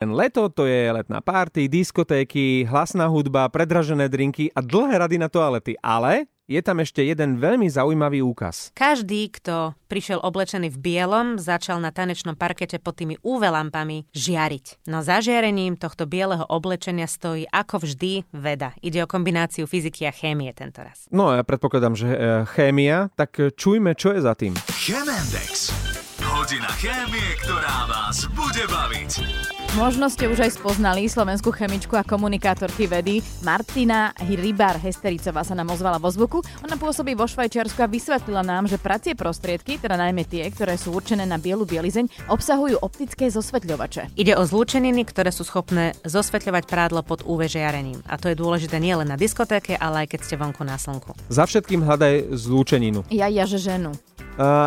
Leto to je letná party, diskotéky, hlasná hudba, predražené drinky a dlhé rady na toalety, ale je tam ešte jeden veľmi zaujímavý úkaz. Každý, kto prišiel oblečený v bielom, začal na tanečnom parkete pod tými UV lampami žiariť. No zažiarením tohto bieleho oblečenia stojí ako vždy veda. Ide o kombináciu fyziky a chémie tento raz. No ja predpokladám, že e, chémia, tak čujme, čo je za tým. Chemendex. Hodina chémie, ktorá vás bude baviť. Možno ste už aj spoznali slovenskú chemičku a komunikátorky vedy. Martina Rybar Hestericová sa nám ozvala vo zvuku. Ona pôsobí vo Švajčiarsku a vysvetlila nám, že pracie prostriedky, teda najmä tie, ktoré sú určené na bielu bielizeň, obsahujú optické zosvetľovače. Ide o zlúčeniny, ktoré sú schopné zosvetľovať prádlo pod UV žiarením. A to je dôležité nielen na diskotéke, ale aj keď ste vonku na slnku. Za všetkým hľadaj zlúčeninu. Ja, ja, že ženu. Uh,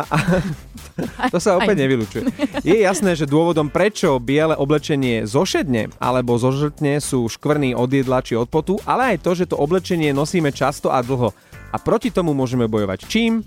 to sa opäť nevylučuje. Je jasné, že dôvodom, prečo biele oblečenie zošedne alebo zožltne sú škvrny od jedla či od potu, ale aj to, že to oblečenie nosíme často a dlho. A proti tomu môžeme bojovať čím?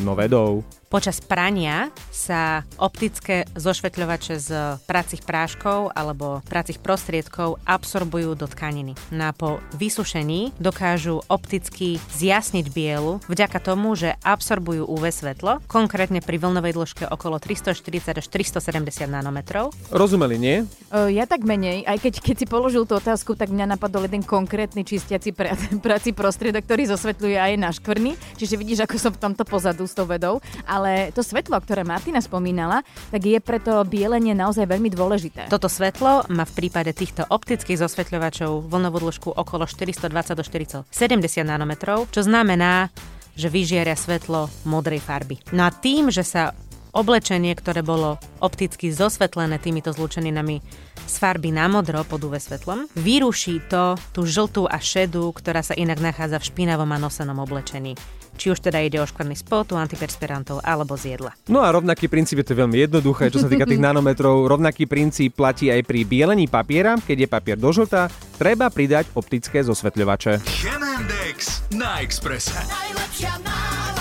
No vedou. Počas prania sa optické zošvetľovače z pracích práškov alebo pracích prostriedkov absorbujú do tkaniny. No a po vysušení dokážu opticky zjasniť bielu vďaka tomu, že absorbujú UV svetlo, konkrétne pri vlnovej dĺžke okolo 340 až 370 nanometrov. Rozumeli, nie? O, ja tak menej, aj keď, keď si položil tú otázku, tak mňa napadol jeden konkrétny čistiaci pr- prací prostriedok, ktorý zosvetľuje aj na škvrny, čiže vidíš, ako som v tomto pozadu s tou vedou. A ale to svetlo, ktoré Martina spomínala, tak je preto bielenie naozaj veľmi dôležité. Toto svetlo má v prípade týchto optických zosvetľovačov vlnovú dĺžku okolo 420 do 470 nanometrov, čo znamená, že vyžieria svetlo modrej farby. No a tým, že sa oblečenie, ktoré bolo opticky zosvetlené týmito zlúčeninami z farby na modro pod UV svetlom, vyruší to tú žltú a šedú, ktorá sa inak nachádza v špinavom a nosenom oblečení či už teda ide o škvrný spotu, antiperspirantov alebo z jedla. No a rovnaký princíp je to veľmi jednoduché, čo sa týka tých nanometrov. Rovnaký princíp platí aj pri bielení papiera, keď je papier do žlta, treba pridať optické zosvetľovače. Chemendex na Expresse. Najlepšia